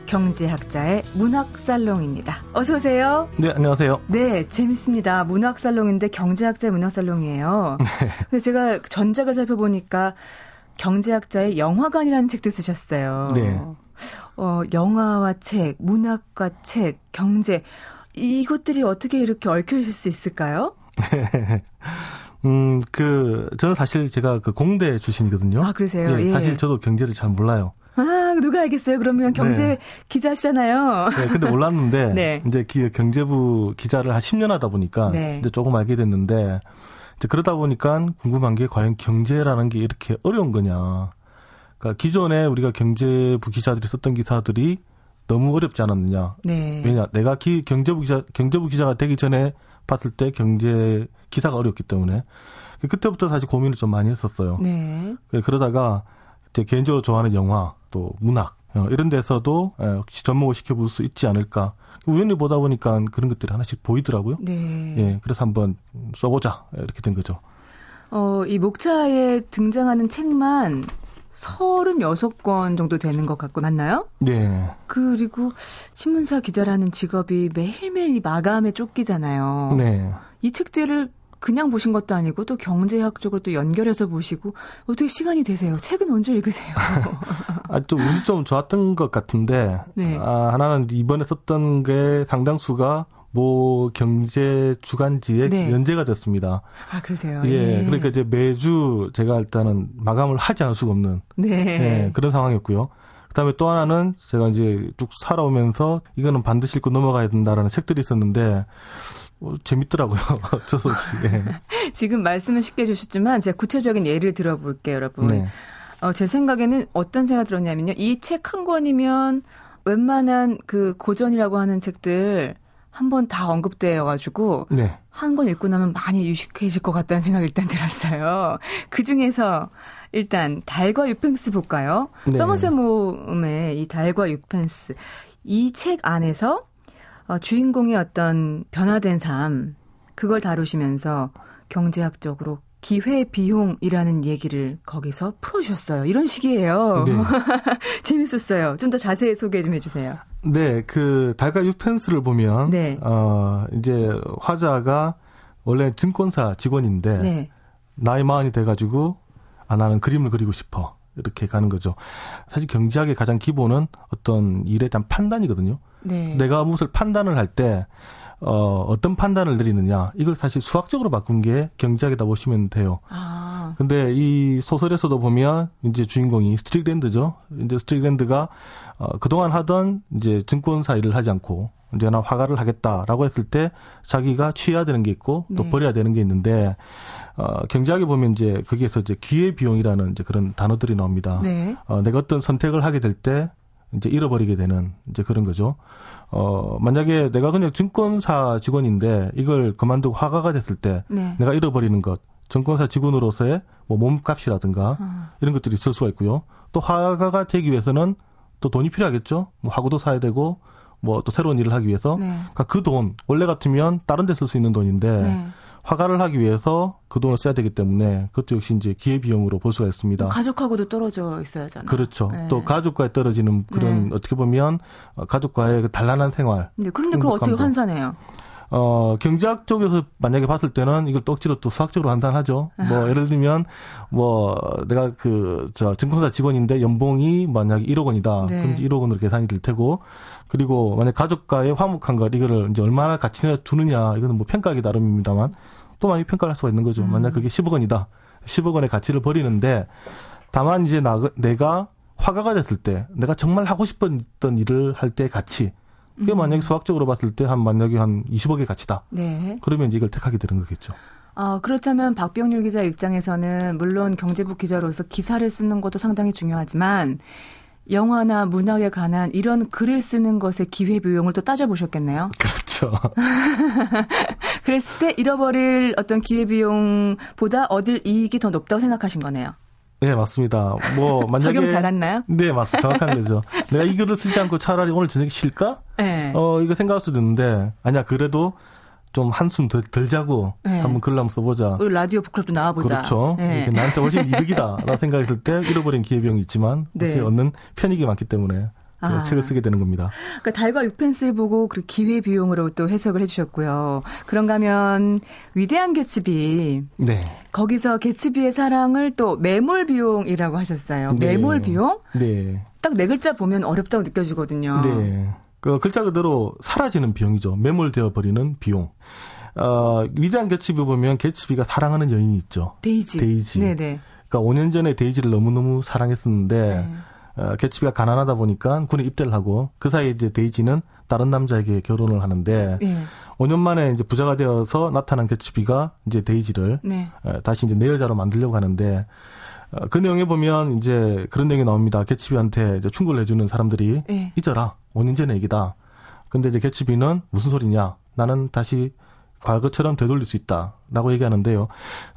Speaker 1: 경제학자의 문학살롱입니다. 어서오세요.
Speaker 6: 네, 안녕하세요.
Speaker 1: 네, 재밌습니다. 문학살롱인데 경제학자의 문학살롱이에요. 네. 근데 제가 전작을 살펴보니까 경제학자의 영화관이라는 책도 쓰셨어요. 네. 어, 영화와 책, 문학과 책, 경제. 이것들이 어떻게 이렇게 얽혀 있을 수 있을까요?
Speaker 6: 음, 그, 저는 사실 제가 그 공대 출신이거든요.
Speaker 1: 아, 그러세요?
Speaker 6: 예,
Speaker 1: 예.
Speaker 6: 사실 저도 경제를 잘 몰라요.
Speaker 1: 아, 누가 알겠어요? 그러면 경제
Speaker 6: 네.
Speaker 1: 기자시잖아요.
Speaker 6: 네, 근데 몰랐는데,
Speaker 1: 네.
Speaker 6: 이제 기, 경제부 기자를 한 10년 하다 보니까,
Speaker 1: 네.
Speaker 6: 이제 조금 알게 됐는데, 이제 그러다 보니까 궁금한 게 과연 경제라는 게 이렇게 어려운 거냐. 그러니까 기존에 우리가 경제부 기자들이 썼던 기사들이 너무 어렵지 않았느냐.
Speaker 1: 네.
Speaker 6: 왜냐, 내가 기, 경제부 기자, 경제부 기자가 되기 전에 봤을 때 경제 기사가 어렵기 때문에 그때부터 사실 고민을 좀 많이 했었어요.
Speaker 1: 네.
Speaker 6: 그- 그러다가 제 개인적으로 좋아하는 영화 또 문학 어, 이런 데서도 에, 혹시 접목을 시켜볼 수 있지 않을까. 우연히 보다 보니까 그런 것들이 하나씩 보이더라고요.
Speaker 1: 네.
Speaker 6: 예, 그래서 한번 써보자 이렇게 된 거죠.
Speaker 1: 어, 이 목차에 등장하는 책만 36권 정도 되는 것 같고 맞나요?
Speaker 6: 네,
Speaker 1: 그리고 신문사 기자라는 직업이 매일매일 이 마감에 쫓기잖아요.
Speaker 6: 네.
Speaker 1: 이 책들을 그냥 보신 것도 아니고 또 경제학적으로 또 연결해서 보시고 어떻게 시간이 되세요? 책은 언제 읽으세요?
Speaker 6: 아, 좀 운이 좀 좋았던 것 같은데,
Speaker 1: 네.
Speaker 6: 아, 하나는 이번에 썼던 게 상당수가 모 경제 주간지에
Speaker 1: 네.
Speaker 6: 연재가 됐습니다.
Speaker 1: 아 그러세요?
Speaker 6: 예, 그러니까 이제 매주 제가 일단은 마감을 하지 않을 수가 없는
Speaker 1: 네.
Speaker 6: 예, 그런 상황이었고요. 그다음에 또 하나는 제가 이제 쭉 살아오면서 이거는 반드시 읽고 넘어가야 된다라는 책들이 있었는데 어, 재밌더라고요. 어쩔 수 없이. 예.
Speaker 1: 지금 말씀을 쉽게 해주셨지만 제가 구체적인 예를 들어볼게요, 여러분.
Speaker 6: 네.
Speaker 1: 어, 제 생각에는 어떤 생각 들었냐면요. 이 책 한 권이면 웬만한 그 고전이라고 하는 책들 한 번 다 언급되어가지고
Speaker 6: 네.
Speaker 1: 한권 읽고 나면 많이 유식해질 것 같다는 생각이 일단 들었어요. 그 중에서 일단 달과 유펜스 볼까요?
Speaker 6: 네.
Speaker 1: 서머셋 모음의 이 달과 유펜스 이 책 안에서 어, 주인공의 어떤 변화된 삶 그걸 다루시면서 경제학적으로 기회 비용이라는 얘기를 거기서 풀어주셨어요. 이런 식이에요.
Speaker 6: 네.
Speaker 1: 재밌었어요. 좀 더 자세히 소개 좀 해주세요.
Speaker 6: 네, 그 달과 유펜스를 보면
Speaker 1: 네.
Speaker 6: 어 이제 화자가 원래 증권사 직원인데
Speaker 1: 네.
Speaker 6: 나이 마흔이 돼가지고 아 나는 그림을 그리고 싶어 이렇게 가는 거죠. 사실 경제학의 가장 기본은 어떤 일에 대한 판단이거든요.
Speaker 1: 네.
Speaker 6: 내가 무엇을 판단을 할 때 어, 어떤 판단을 내리느냐 이걸 사실 수학적으로 바꾼 게 경제학이다 보시면 돼요.
Speaker 1: 아,
Speaker 6: 근데 이 소설에서도 보면 이제 주인공이 스트릭랜드죠. 이제 스트릭랜드가 어, 그동안 하던 이제 증권사 일을 하지 않고 이제 나 화가를 하겠다라고 했을 때 자기가 취해야 되는 게 있고 또
Speaker 1: 네.
Speaker 6: 버려야 되는 게 있는데 어, 경제학에 보면 이제 거기에서 이제 기회 비용이라는 이제 그런 단어들이 나옵니다.
Speaker 1: 네.
Speaker 6: 어, 내가 어떤 선택을 하게 될 때 이제 잃어버리게 되는 이제 그런 거죠. 어, 만약에 내가 그냥 증권사 직원인데 이걸 그만두고 화가가 됐을 때
Speaker 1: 네.
Speaker 6: 내가 잃어버리는 것, 증권사 직원으로서의 뭐 몸값이라든가
Speaker 1: 아,
Speaker 6: 이런 것들이 있을 수가 있고요. 또 화가가 되기 위해서는 또 돈이 필요하겠죠. 뭐 화구도 사야 되고 뭐 또 새로운 일을 하기 위해서
Speaker 1: 네.
Speaker 6: 그러니까 그 돈 원래 같으면 다른 데 쓸 수 있는 돈인데
Speaker 1: 네.
Speaker 6: 화가를 하기 위해서 그 돈을 써야 되기 때문에 그것도 역시 이제 기회 비용으로 볼 수가 있습니다.
Speaker 1: 가족하고도 떨어져 있어야잖아요.
Speaker 6: 그렇죠.
Speaker 1: 네.
Speaker 6: 또 가족과의 떨어지는 그런
Speaker 1: 네.
Speaker 6: 어떻게 보면 어, 가족과의 그 단란한 생활.
Speaker 1: 네, 그런데 그걸 어떻게. 환산해요?
Speaker 6: 어, 경제학 쪽에서 만약에 봤을 때는 이걸 또 억지로 또 수학적으로 환산하죠. 뭐 예를 들면 뭐 내가 그 저 증권사 직원인데 연봉이 만약에 1억 원이다.
Speaker 1: 네.
Speaker 6: 그럼 이제 1억 원으로 계산이 될 테고 그리고 만약 가족과의 화목한 걸 이거를 이제 얼마나 가치를 두느냐 이거는 뭐 평가하기 나름입니다만 또 많이 평가를 할 수가 있는 거죠. 만약 그게 10억 원이다. 10억 원의 가치를 버리는데 다만 이제 나, 내가 화가가 됐을 때 내가 정말 하고 싶었던 일을 할 때 가치 그게 만약에 수학적으로 봤을 때 한 만약에 한 20억의 가치다.
Speaker 1: 네.
Speaker 6: 그러면 이제 이걸 택하게 되는 거겠죠.
Speaker 1: 어, 그렇다면 박병률 기자 입장에서는 물론 경제부 기자로서 기사를 쓰는 것도 상당히 중요하지만 영화나 문학에 관한 이런 글을 쓰는 것의 기회비용을 또 따져보셨겠네요.
Speaker 6: 그렇죠.
Speaker 1: 그랬을 때 잃어버릴 어떤 기회비용보다 얻을 이익이 더 높다고 생각하신 거네요.
Speaker 6: 네, 맞습니다. 뭐, 만약에.
Speaker 1: 적용 잘했나요?
Speaker 6: 네, 맞습니다. 정확한 거죠. 내가 이 글을 쓰지 않고 차라리 오늘 저녁에 쉴까?
Speaker 1: 네.
Speaker 6: 어, 이거 생각할 수도 있는데, 아니야, 그래도 좀 한숨 덜, 덜 자고
Speaker 1: 네.
Speaker 6: 한번 글을 한번 써보자.
Speaker 1: 우리 라디오 북클럽도 나와보자.
Speaker 6: 그렇죠.
Speaker 1: 네.
Speaker 6: 나한테 훨씬 이득이다. 라고 생각했을 때 잃어버린 기회비용이 있지만,
Speaker 1: 네.
Speaker 6: 얻는 편익이 많기 때문에
Speaker 1: 아.
Speaker 6: 책을 쓰게 되는 겁니다.
Speaker 1: 그러니까 달과 육펜스를 보고 그 기회 비용으로 또 해석을 해주셨고요. 그런가 하면 위대한 개츠비
Speaker 6: 네.
Speaker 1: 거기서 개츠비의 사랑을 또 매몰 비용이라고 하셨어요.
Speaker 6: 네.
Speaker 1: 매몰 비용?
Speaker 6: 네.
Speaker 1: 딱 네 글자 보면 어렵다고 느껴지거든요.
Speaker 6: 네. 그 글자 그대로 사라지는 비용이죠. 매몰되어 버리는 비용. 어, 위대한 개츠비 보면 개츠비가 사랑하는 여인이 있죠.
Speaker 1: 데이지.
Speaker 6: 데이지.
Speaker 1: 네네.
Speaker 6: 그러니까 5년 전에 데이지를 너무너무 사랑했었는데 네. 어, 개츠비가 가난하다 보니까 군에 입대를 하고 그 사이에 이제 데이지는 다른 남자에게 결혼을 하는데 네. 5년 만에 이제 부자가 되어서 나타난 개츠비가 이제 데이지를 네. 어, 다시 이제 내 여자로 만들려고 하는데 어, 그 내용에 보면 이제 그런 내용이 나옵니다. 개츠비한테 이제 충고를 해주는 사람들이 네. 잊어라 5년 전의 얘기다. 근데 이제 개츠비는 무슨 소리냐? 나는 다시 과거처럼 되돌릴 수 있다라고 얘기하는데요.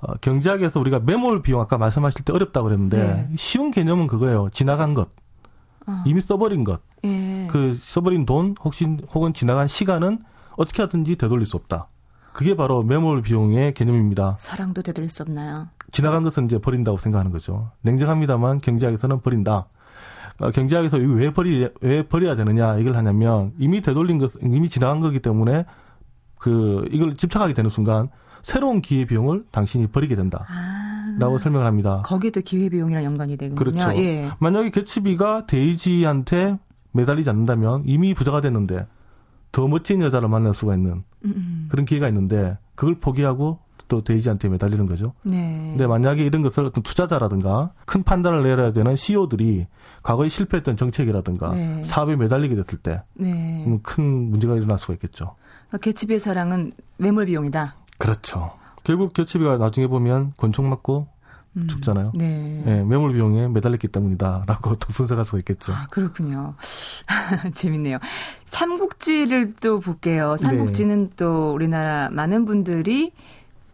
Speaker 6: 어, 경제학에서 우리가 매몰 비용 아까 말씀하실 때 어렵다고 그랬는데 네. 쉬운 개념은 그거예요. 지나간 것, 어. 이미 써버린 것, 예. 그 써버린 돈 혹시 혹은 지나간 시간은 어떻게 하든지 되돌릴 수 없다. 그게 바로 매몰 비용의 개념입니다.
Speaker 1: 사랑도 되돌릴 수 없나요?
Speaker 6: 지나간 것은 이제 버린다고 생각하는 거죠. 냉정합니다만 경제학에서는 버린다. 어, 경제학에서 왜 버리 왜 버려야 되느냐 이걸 하냐면 이미 되돌린 것 이미 지나간 거기 때문에 그 이걸 집착하게 되는 순간 새로운 기회 비용을 당신이 버리게 된다. 아, 라고 설명을 합니다.
Speaker 1: 거기도 기회 비용이랑 연관이 되군요.
Speaker 6: 그렇죠. 예. 만약에 개츠비가 데이지한테 매달리지 않는다면 이미 부자가 됐는데 더 멋진 여자를 만날 수가 있는 음 음. 그런 기회가 있는데 그걸 포기하고 또 데이지한테 매달리는 거죠. 네. 근데 만약에 이런 것을 어떤 투자자라든가 큰 판단을 내려야 되는 CEO들이 과거에 실패했던 정책이라든가 네. 사업에 매달리게 됐을 때 네. 큰 문제가 일어날 수가 있겠죠.
Speaker 1: 개츠비의 사랑은 매몰 비용이다.
Speaker 6: 그렇죠. 결국 개츠비가 나중에 보면 권총 맞고 음, 죽잖아요. 네. 네. 매몰 비용에 매달렸기 때문이다라고 또 분석할 수가 있겠죠.
Speaker 1: 아, 그렇군요. 재밌네요. 삼국지를 또 볼게요. 삼국지는 네. 또 우리나라 많은 분들이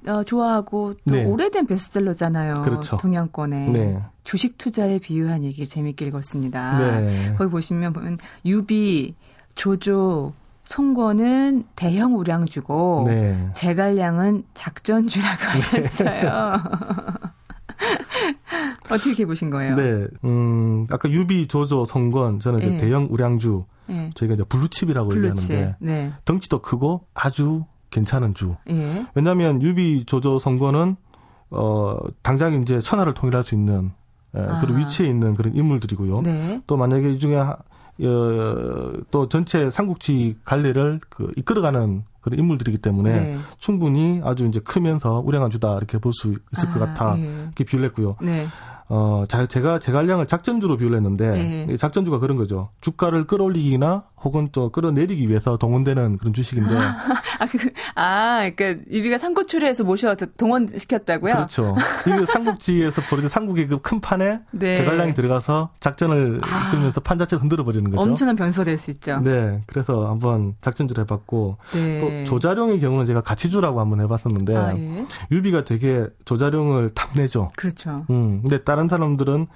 Speaker 1: 어, 좋아하고 또 네. 오래된 베스트셀러잖아요. 그렇죠. 동양권에 네. 주식 투자에 비유한 얘기 재밌게 읽었습니다. 네. 거기 보시면 보면 유비, 조조, 손권은 대형 우량주고 네. 제갈량은 작전주라고 네. 하셨어요. 어떻게 보신 거예요?
Speaker 6: 네, 음, 아까 유비, 조조, 손권 저는 이제 네. 대형 우량주 네. 저희가 이제 블루칩이라고 블루칩. 얘기하는데 네. 덩치도 크고 아주 괜찮은 주. 예. 왜냐하면 유비, 조조, 손권은 어 당장 이제 천하를 통일할 수 있는 예, 아. 그런 위치에 있는 그런 인물들이고요. 네. 또 만약에 이 중에 어, 또 전체 삼국지 관리를 그 이끌어가는 그런 인물들이기 때문에 네. 충분히 아주 이제 크면서 우량한 주다 이렇게 볼 수 있을 아, 것 같아 예. 이렇게 비유를 했고요. 네. 어, 자, 제가 제갈량을 작전주로 비유를 했는데 네. 작전주가 그런 거죠. 주가를 끌어올리기나 혹은 또 끌어내리기 위해서 동원되는 그런 주식인데.
Speaker 1: 아, 그, 아, 그러니까 유비가 삼국초리에서 모셔서 동원시켰다고요?
Speaker 6: 그렇죠. 이 삼국지에서 벌어진 삼국의 그 큰 판에 네. 제갈량이 들어가서 작전을 아. 이끌면서 판 자체를 흔들어 버리는 거죠.
Speaker 1: 엄청난 변수가 될 수 있죠.
Speaker 6: 네, 그래서 한번 작전주를 해봤고 네. 또 조자룡의 경우는 제가 가치주라고 한번 해봤었는데 아, 예. 유비가 되게 조자룡을 탐내죠.
Speaker 1: 그렇죠.
Speaker 6: 음, 근데 다른 사람들은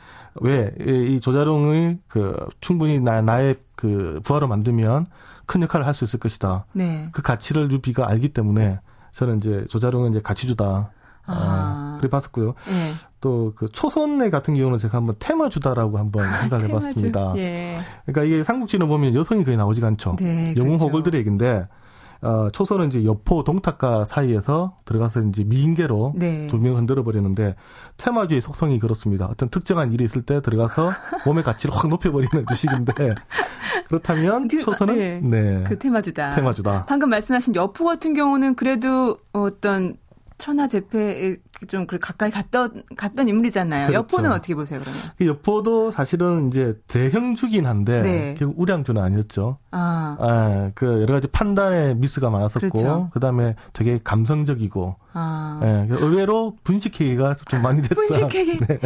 Speaker 6: 왜 이 조자룡의 그 충분히 나, 나의 그 부하로 만들면 큰 역할을 할 수 있을 것이다. 네. 그 가치를 유비가 알기 때문에 저는 이제 조자룡은 이제 가치주다. 아. 아, 그래 봤었고요. 네. 또그 초선의 같은 경우는 제가 한번 테마주다라고 한번 생각해 봤습니다. 예. 그러니까 이게 삼국지는 보면 여성이 거의 나오지가 않죠. 네, 영웅 그렇죠. 호걸들의 얘기인데 어, 초선은 이제 여포 동탁가 사이에서 들어가서 이제 미인계로 네. 조명을 흔들어 버리는데 테마주의 속성이 그렇습니다. 어떤 특정한 일이 있을 때 들어가서 몸의 가치를 확 높여버리는 주식인데 그렇다면 초선은 네.
Speaker 1: 네. 그 테마주다.
Speaker 6: 테마주다.
Speaker 1: 방금 말씀하신 여포 같은 경우는 그래도 어떤 천하 제패에 좀 가까이 갔던 갔던 인물이잖아요. 그렇죠. 여포는 어떻게 보세요, 그러면?
Speaker 6: 그 여포도 사실은 이제 대형주긴 한데 네. 결국 우량주는 아니었죠. 아. 아, 그 여러 가지 판단에 미스가 많았었고 그렇죠. 그다음에 되게 감성적이고 아. 예, 의외로 분식회계가 좀 많이 됐다.
Speaker 1: 분식회계. 네.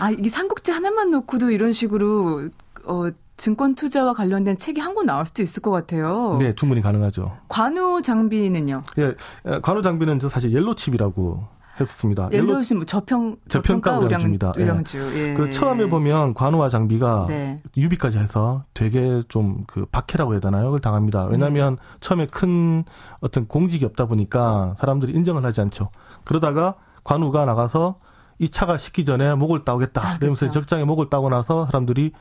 Speaker 1: 아, 이게 삼국지 하나만 놓고도 이런 식으로 어 증권 투자와 관련된 책이 한 권 나올 수도 있을 것 같아요.
Speaker 6: 네, 충분히 가능하죠.
Speaker 1: 관우 장비는요?
Speaker 6: 예, 관우 장비는 사실 옐로칩이라고 했습니다.
Speaker 1: 옐로우는 뭐 저평
Speaker 6: 저평가 우량주입니다.
Speaker 1: 우량주. 예.
Speaker 6: 예. 그 처음에 보면 관우와 장비가 네. 유비까지 해서 되게 좀 그 박해라고 해야 되나요? 그걸 당합니다. 왜냐하면 네. 처음에 큰 어떤 공직이 없다 보니까 사람들이 인정을 하지 않죠. 그러다가 관우가 나가서 이 차가 식기 전에 목을 따오겠다. 아, 그러면서 그렇죠. 적장에 목을 따고 나서 사람들이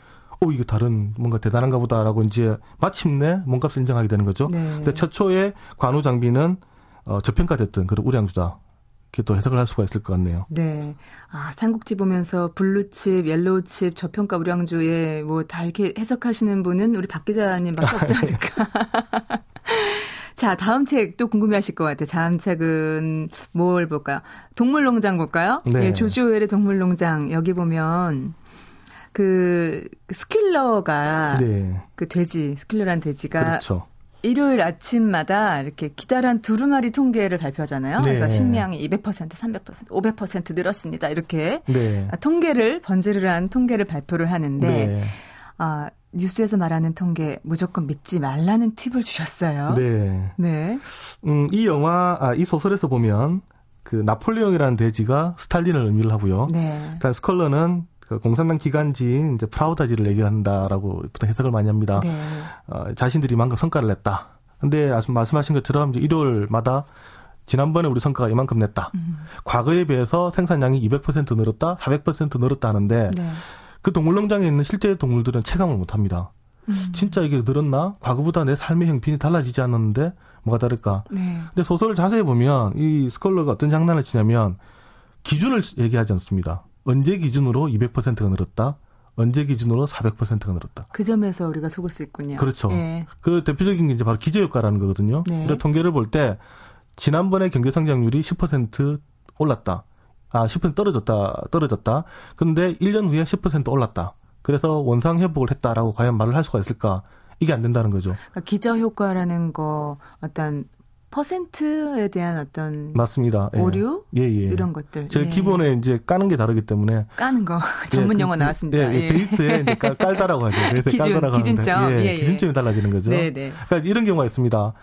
Speaker 6: 어, 이거 다른 뭔가 대단한가 보다라고 이제 마침내 몸값을 인정하게 되는 거죠. 네. 근데 최초의 관우 장비는 어, 저평가됐던 그런 우량주다. 이렇게 또 해석을 할 수가 있을 것 같네요.
Speaker 1: 네. 아, 삼국지 보면서 블루칩, 옐로우칩, 저평가 우량주에 뭐 다 이렇게 해석하시는 분은 우리 박 기자님 밖에 없지 않을까. 자, 다음 책 또 궁금해 하실 것 같아요. 다음 책은 뭘 볼까요? 동물농장 볼까요?
Speaker 6: 네.
Speaker 1: 예, 조지 오웰의 동물농장. 여기 보면 그 스퀼러가
Speaker 6: 네.
Speaker 1: 그 돼지, 스퀼러란 돼지가
Speaker 6: 그렇죠.
Speaker 1: 일요일 아침마다 이렇게 기다란 두루마리 통계를 발표하잖아요.
Speaker 6: 네.
Speaker 1: 그래서 식량이 200%, 300%, 500% 늘었습니다. 이렇게
Speaker 6: 네.
Speaker 1: 아, 통계를 번지르르한 통계를 발표를 하는데
Speaker 6: 네.
Speaker 1: 아, 뉴스에서 말하는 통계 무조건 믿지 말라는 팁을 주셨어요.
Speaker 6: 네.
Speaker 1: 네.
Speaker 6: 음, 이 영화, 아, 이 소설에서 보면 그 나폴레옹이라는 돼지가 스탈린을 의미를 하고요.
Speaker 1: 네.
Speaker 6: 일단 스퀼러는 그 공산당 기관지인 이제 프라우다지를 얘기한다라고 보통 해석을 많이 합니다.
Speaker 1: 네.
Speaker 6: 어, 자신들이 만큼 성과를 냈다. 근데 말씀하신 것처럼 이제 일요일마다 지난번에 우리 성과가 이만큼 냈다.
Speaker 1: 음.
Speaker 6: 과거에 비해서 생산량이 200% 늘었다, 400% 늘었다 하는데
Speaker 1: 네.
Speaker 6: 그 동물농장에 있는 실제 동물들은 체감을 못 합니다.
Speaker 1: 음.
Speaker 6: 진짜 이게 늘었나? 과거보다 내 삶의 형편이 달라지지 않았는데 뭐가 다를까?
Speaker 1: 네.
Speaker 6: 근데 소설을 자세히 보면 이 스컬러가 어떤 장난을 치냐면 기준을 얘기하지 않습니다. 언제 기준으로 200%가 늘었다? 언제 기준으로 400%가 늘었다?
Speaker 1: 그 점에서 우리가 속을 수 있군요.
Speaker 6: 그렇죠.
Speaker 1: 예.
Speaker 6: 그 대표적인 게 이제 바로 기저 효과라는 거거든요.
Speaker 1: 네.
Speaker 6: 그래서 통계를 볼 때 지난번에 경제 성장률이 10% 올랐다. 아, 10% 떨어졌다. 떨어졌다. 근데 1년 후에 10% 올랐다. 그래서 원상 회복을 했다라고 과연 말을 할 수가 있을까? 이게 안 된다는 거죠.
Speaker 1: 그러니까 기저 효과라는 거 어떤 퍼센트에 대한 어떤
Speaker 6: 맞습니다. 예.
Speaker 1: 오류
Speaker 6: 예, 예.
Speaker 1: 이런 것들.
Speaker 6: 제
Speaker 1: 예.
Speaker 6: 기본에 이제 까는 게 다르기 때문에
Speaker 1: 까는 거 전문
Speaker 6: 예,
Speaker 1: 용어
Speaker 6: 그,
Speaker 1: 나왔습니다.
Speaker 6: 예, 예, 베이스에 깔, 깔다라고 하죠. 그래서
Speaker 1: 기준,
Speaker 6: 깔다라고
Speaker 1: 기준점.
Speaker 6: 하는데 예,
Speaker 1: 예, 예.
Speaker 6: 기준점이 달라지는 거죠.
Speaker 1: 네, 네.
Speaker 6: 그러니까 이런 경우가 있습니다.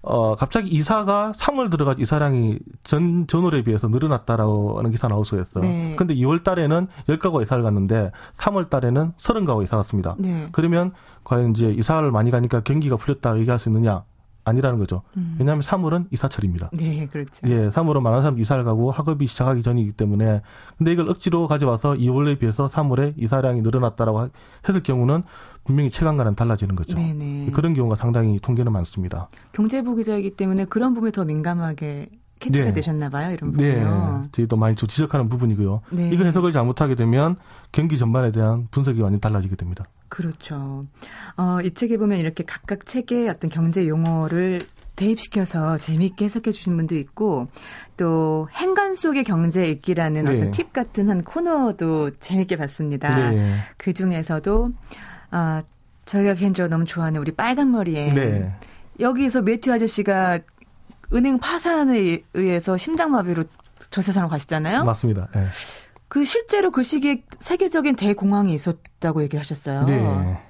Speaker 6: 어, 갑자기 이사가 3월 들어가지고 이사량이 전, 전월에 비해서 늘어났다라고 하는 기사 나올 수가 있어요.
Speaker 1: 네.
Speaker 6: 근데 2월 달에는 10가구가 이사를 갔는데 3월 달에는 30가구가 이사 갔습니다.
Speaker 1: 네.
Speaker 6: 그러면 과연 이제 이사를 많이 가니까 경기가 풀렸다 얘기할 수 있느냐? 아니라는 거죠.
Speaker 1: 음.
Speaker 6: 왜냐하면 3월은 이사철입니다.
Speaker 1: 네, 그렇죠.
Speaker 6: 예, 3월은 많은 사람 이사를 가고 학업이 시작하기 전이기 때문에 근데 이걸 억지로 가져와서 2월에 비해서 3월에 이사량이 늘어났다라고 하- 했을 경우는 분명히 체감과는 달라지는 거죠.
Speaker 1: 네네.
Speaker 6: 그런 경우가 상당히 통계는 많습니다.
Speaker 1: 경제부 기자이기 때문에 그런 부분에 더 민감하게 캐치가
Speaker 6: 네.
Speaker 1: 되셨나 봐요, 이런
Speaker 6: 네,
Speaker 1: 부분이요.
Speaker 6: 저희도 많이 좀 지적하는 부분이고요.
Speaker 1: 네.
Speaker 6: 이거 해석을 잘못하게 되면 경기 전반에 대한 분석이 완전 달라지게 됩니다.
Speaker 1: 그렇죠. 어, 이 책에 보면 이렇게 각각 책에 어떤 경제 용어를 대입시켜서 재미있게 해석해 주신 분도 있고 또 행간 속의 경제 읽기라는
Speaker 6: 네.
Speaker 1: 어떤 팁 같은 한 코너도 재미있게 봤습니다.
Speaker 6: 네.
Speaker 1: 그 중에서도 아 저희가 개인적으로 너무 좋아하는 우리 빨간 머리에
Speaker 6: 네.
Speaker 1: 여기서 매튜 아저씨가 은행 파산에 의해서 심장마비로 저 세상을 가시잖아요.
Speaker 6: 맞습니다. 예.
Speaker 1: 그 실제로 그 시기에 세계적인 대공황이 있었다고 얘기를 하셨어요.
Speaker 6: 네.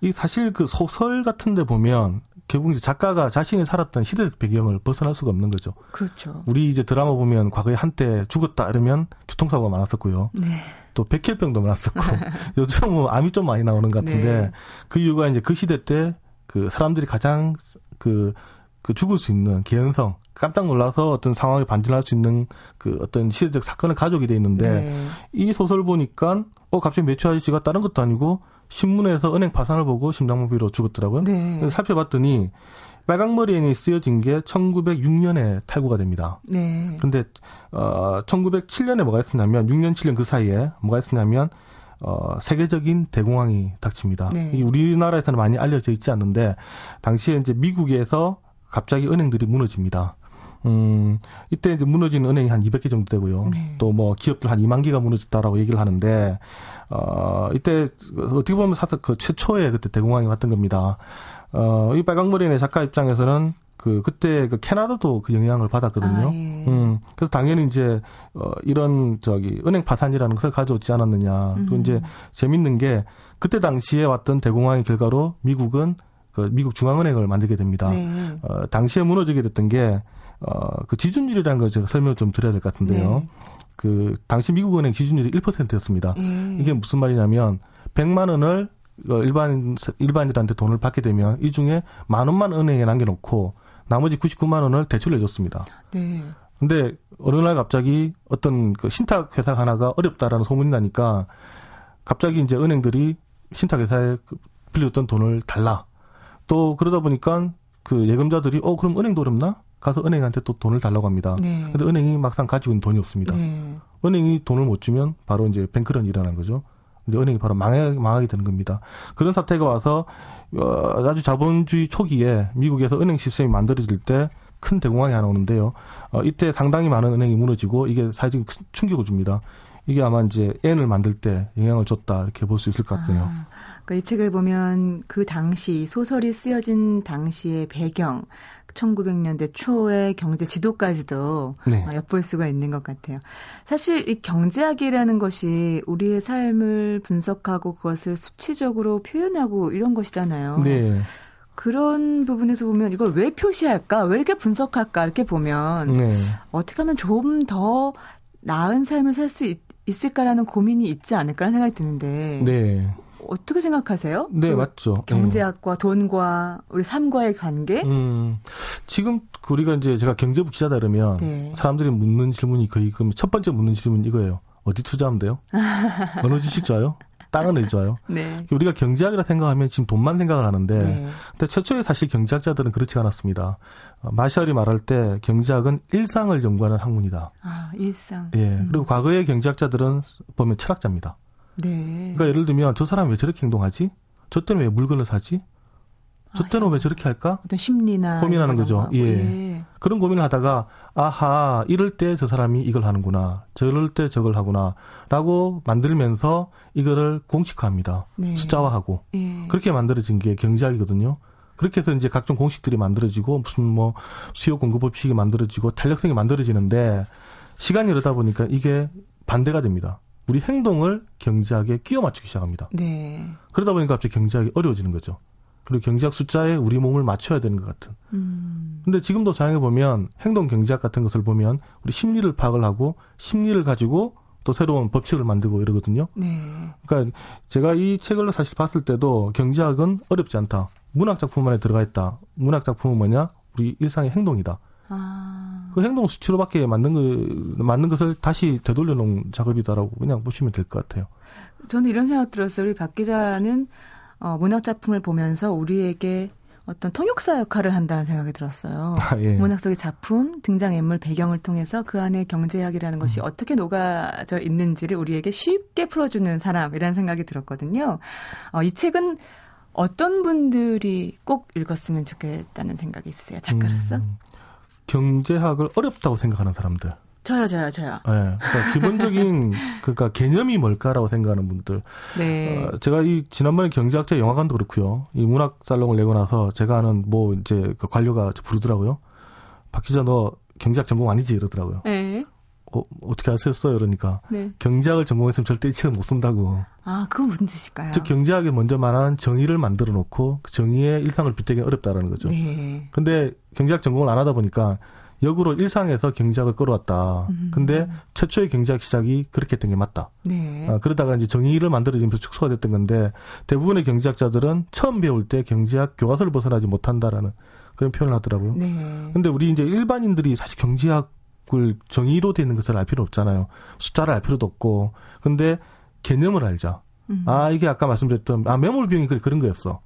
Speaker 6: 이 사실 그 소설 같은 데 보면 결국 이제 작가가 자신이 살았던 시대적 배경을 벗어날 수가 없는 거죠.
Speaker 1: 그렇죠.
Speaker 6: 우리 이제 드라마 보면 과거에 한때 죽었다 이러면 교통사고가 많았었고요.
Speaker 1: 네.
Speaker 6: 또 백혈병도 많았었고 요즘은 뭐 암이 좀 많이 나오는 것 같은데
Speaker 1: 네.
Speaker 6: 그 이유가 이제 그 시대 때 그 사람들이 가장 그, 그 죽을 수 있는 개연성 깜짝 놀라서 어떤 상황에 반전할 수 있는 그 어떤 시대적 사건을 가족이 돼 있는데
Speaker 1: 네.
Speaker 6: 이 소설 보니까 어 갑자기 매추 아저씨가 다른 것도 아니고 신문에서 은행 파산을 보고 심장마비로 죽었더라고요.
Speaker 1: 네.
Speaker 6: 그래서 살펴봤더니 빨강머리엔이 쓰여진 게 1906년에 탈구가 됩니다.
Speaker 1: 네.
Speaker 6: 근데 어 1907년에 뭐가 있었냐면 6년 7년 그 사이에 뭐가 있었냐면 어 세계적인 대공황이 닥칩니다.
Speaker 1: 네.
Speaker 6: 이 우리나라에서는 많이 알려져 있지 않는데 당시에 이제 미국에서 갑자기 은행들이 무너집니다. 음, 이때 이제 무너진 은행이 한 200개 정도 되고요.
Speaker 1: 네.
Speaker 6: 또뭐 기업들 한 2만 개가 무너졌다라고 얘기를 하는데, 어, 이때 어떻게 보면 사실 그 최초의 그때 대공황이 왔던 겁니다. 어, 이 빨강머리의 작가 입장에서는 그, 그때 그 캐나다도 그 영향을 받았거든요.
Speaker 1: 아, 예.
Speaker 6: 음, 그래서 당연히 이제, 어, 이런 저기, 은행 파산이라는 것을 가져오지 않았느냐. 또
Speaker 1: 음.
Speaker 6: 이제 재밌는 게, 그때 당시에 왔던 대공황의 결과로 미국은 그 미국 중앙은행을 만들게 됩니다.
Speaker 1: 네.
Speaker 6: 어, 당시에 무너지게 됐던 게, 어, 그 지준율이라는 걸 제가 설명을 좀 드려야 될 것 같은데요.
Speaker 1: 네.
Speaker 6: 그, 당시 미국은행 지준율이 1%였습니다.
Speaker 1: 예.
Speaker 6: 이게 무슨 말이냐면, 100만 원을 어, 일반, 일반인한테 돈을 받게 되면 이 중에 만 원만 은행에 남겨놓고 나머지 99만 원을 대출을 해줬습니다.
Speaker 1: 네.
Speaker 6: 근데 어느 날 갑자기 어떤 그 신탁 회사 하나가 어렵다라는 소문이 나니까 갑자기 이제 은행들이 신탁 회사에 그 빌려줬던 돈을 달라. 또 그러다 보니까 그 예금자들이 어 그럼 은행도 어렵나? 가서 은행한테 또 돈을 달라고 합니다. 네. 근데 은행이 막상 가지고 있는 돈이 없습니다. 네. 은행이 돈을 못 주면 바로 이제 뱅크런이 일어나는 거죠. 근데 은행이 바로 망하게, 망하게 되는 겁니다. 그런 사태가 와서 어, 아주 자본주의 초기에 미국에서 은행 시스템이 만들어질 때 큰 대공황이 하나 오는데요. 어, 이때 상당히 많은 은행이 무너지고 이게 사회적인 충격을 줍니다. 이게 아마 이제 N을 만들 때 영향을 줬다 이렇게 볼 수 있을 것 같네요. 아,
Speaker 1: 그러니까 이 책을 보면 그 당시 소설이 쓰여진 당시의 배경, 1900년대 초의 경제 지도까지도 네. 어, 엿볼 수가 있는 것 같아요. 사실 이 경제학이라는 것이 우리의 삶을 분석하고 그것을 수치적으로 표현하고 이런 것이잖아요. 네. 그런 부분에서 보면 이걸 왜 표시할까? 왜 이렇게 분석할까? 이렇게 보면 네. 어떻게 하면 좀 더 나은 삶을 살 수 있을까라는 고민이 있지 않을까라는 생각이 드는데. 네. 어떻게 생각하세요?
Speaker 6: 네, 그 맞죠.
Speaker 1: 경제학과 네. 돈과 우리 삶과의 관계? 음,
Speaker 6: 지금 우리가 이제 제가 경제부 기자다 그러면 네. 사람들이 묻는 질문이 거의 그럼 첫 번째 묻는 질문 이거예요. 어디 투자하면 돼요? 어느 주식 좋아요? 땅은 왜 좋아요? 네. 우리가 경제학이라 생각하면 지금 돈만 생각을 하는데, 네. 근데 최초에 사실 경제학자들은 그렇지 않았습니다. 어, 마샬이 말할 때 경제학은 일상을 연구하는 학문이다.
Speaker 1: 아, 일상.
Speaker 6: 예. 음. 그리고 과거의 경제학자들은 보면 철학자입니다. 네. 그러니까 예를 들면 저 사람 왜 저렇게 행동하지? 저 때는 왜 물건을 사지? 저 때는 아, 왜 저렇게 할까?
Speaker 1: 어떤 심리나
Speaker 6: 고민하는 거죠. 예. 예. 그런 고민을 하다가 아하 이럴 때 저 사람이 이걸 하는구나, 저럴 때 저걸 하구나라고 만들면서 이거를 공식화합니다. 네. 숫자화하고 예. 그렇게 만들어진 게 경제학이거든요. 그렇게 해서 이제 각종 공식들이 만들어지고 무슨 뭐 수요 공급 법칙이 만들어지고 탄력성이 만들어지는데 시간이 이러다 보니까 이게 반대가 됩니다. 우리 행동을 경제학에 끼워 맞추기 시작합니다. 네. 그러다 보니까 갑자기 경제학이 어려워지는 거죠. 그리고 경제학 숫자에 우리 몸을 맞춰야 되는 것 같은. 음. 근데 지금도 사용해 보면 행동 경제학 같은 것을 보면 우리 심리를 파악을 하고 심리를 가지고 또 새로운 법칙을 만들고 이러거든요. 네. 그러니까 제가 이 책을 사실 봤을 때도 경제학은 어렵지 않다. 문학 작품 안에 들어가 있다. 문학 작품은 뭐냐? 우리 일상의 행동이다. 아. 그 행동 수치로밖에 만든 그 만든 것을 다시 되돌려 놓은 작업이다라고 그냥 보시면 될 것 같아요.
Speaker 1: 저는 이런 생각 들었어요. 우리 박 기자는 어, 문학 작품을 보면서 우리에게 어떤 통역사 역할을 한다는 생각이 들었어요. 아, 예. 문학 속의 작품, 등장인물, 배경을 통해서 그 안에 경제학이라는 것이 음. 어떻게 녹아져 있는지를 우리에게 쉽게 풀어주는 사람이라는 생각이 들었거든요. 어, 이 책은 어떤 분들이 꼭 읽었으면 좋겠다는 생각이 있으세요, 작가로서? 음.
Speaker 6: 경제학을 어렵다고 생각하는 사람들.
Speaker 1: 저요, 저요, 저요.
Speaker 6: 네, 그러니까 기본적인 그러니까 개념이 뭘까라고 생각하는 분들. 네. 어, 제가 이 지난번에 경제학자 영화관도 그렇고요. 이 문학 살롱을 내고 나서 제가 아는 뭐 이제 그 관료가 부르더라고요. 박 기자 너 경제학 전공 아니지 이러더라고요. 네. 어, 어떻게 하셨어요? 그러니까 네. 경제학을 전공했으면 절대 이 책을 못 쓴다고.
Speaker 1: 아, 그건 무슨 뜻일까요?
Speaker 6: 즉 경제학에 먼저 말하는 정의를 만들어 놓고 그 정의의 일상을 빗대기 어렵다라는 거죠. 네. 근데 경제학 전공을 안 하다 보니까 역으로 일상에서 경제학을 끌어왔다. 음. 근데 최초의 경제학 시작이 그렇게 했던 게 맞다. 네. 아, 그러다가 이제 정의를 만들어지면서 축소가 됐던 건데 대부분의 경제학자들은 처음 배울 때 경제학 교과서를 벗어나지 못한다라는 그런 표현을 하더라고요. 네. 근데 우리 이제 일반인들이 사실 경제학 을 정의로 되는 것을 알 필요 없잖아요. 숫자를 알 필요도 없고. 근데 개념을 알자. 음. 아, 이게 아까 말씀드렸던, 아, 매몰 비용이 그런 거였어.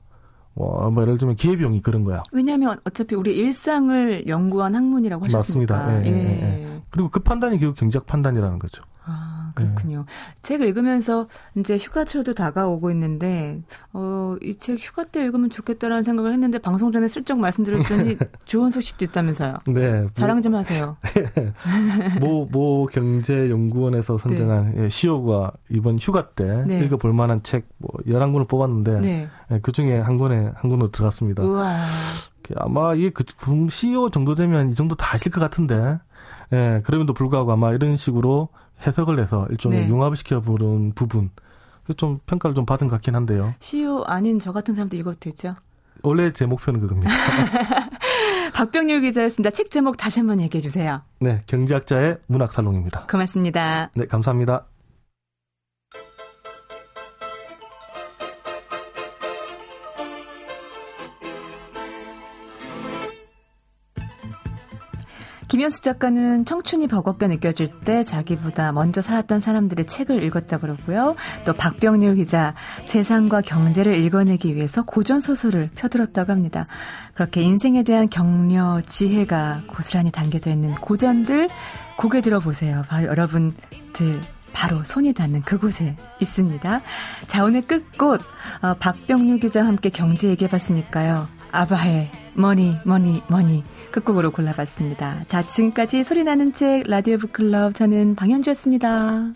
Speaker 6: 뭐, 뭐 예를 들면 기회비용이 그런 거야.
Speaker 1: 왜냐하면 어차피 우리 일상을 연구한 학문이라고 하셨으니까.
Speaker 6: 맞습니다. 예, 예. 예. 예. 그리고 그 판단이 결국 경제학 판단이라는 거죠.
Speaker 1: 아, 그렇군요. 네. 책 읽으면서 이제 휴가철도 다가오고 있는데, 어, 이 책 휴가 때 읽으면 좋겠다라는 생각을 했는데, 방송 전에 슬쩍 말씀드렸더니 좋은 소식도 있다면서요. 네. 뭐, 자랑 좀 하세요.
Speaker 6: 모, 모 경제연구원에서 선정한 네. 예, 시오가 이번 휴가 때 네. 읽어볼 만한 책, 뭐, 11권을 뽑았는데, 네. 예, 그 중에 한 권에, 한 권으로 들어갔습니다. 우와. 아마 이게 그, CEO 정도 되면 이 정도 다 아실 것 같은데, 예, 그럼에도 불구하고 아마 이런 식으로 해석을 해서 일종의 네. 융합을 시켜 부른 부분 좀 평가를 좀 받은 것 같긴 한데요.
Speaker 1: CEO 아닌 저 같은 사람도 읽어도 되죠?
Speaker 6: 원래 제 목표는 그겁니다.
Speaker 1: 박병률 기자였습니다. 책 제목 다시 한번 얘기해 주세요.
Speaker 6: 네, 경제학자의 문학살롱입니다.
Speaker 1: 고맙습니다.
Speaker 6: 네, 감사합니다.
Speaker 1: 김현수 작가는 청춘이 버겁게 느껴질 때 자기보다 먼저 살았던 사람들의 책을 읽었다 그러고요. 또 박병률 기자 세상과 경제를 읽어내기 위해서 고전 소설을 펴들었다고 합니다. 그렇게 인생에 대한 격려, 지혜가 고스란히 담겨져 있는 고전들 고개 들어보세요. 바로 여러분들 바로 손이 닿는 그곳에 있습니다. 자, 오늘 끝곡, 어, 박병률 기자와 함께 경제 얘기해봤으니까요. 아바의 Money, Money, Money 끝곡으로 골라봤습니다. 자, 지금까지 소리나는 책 라디오 북클럽 저는 방현주였습니다.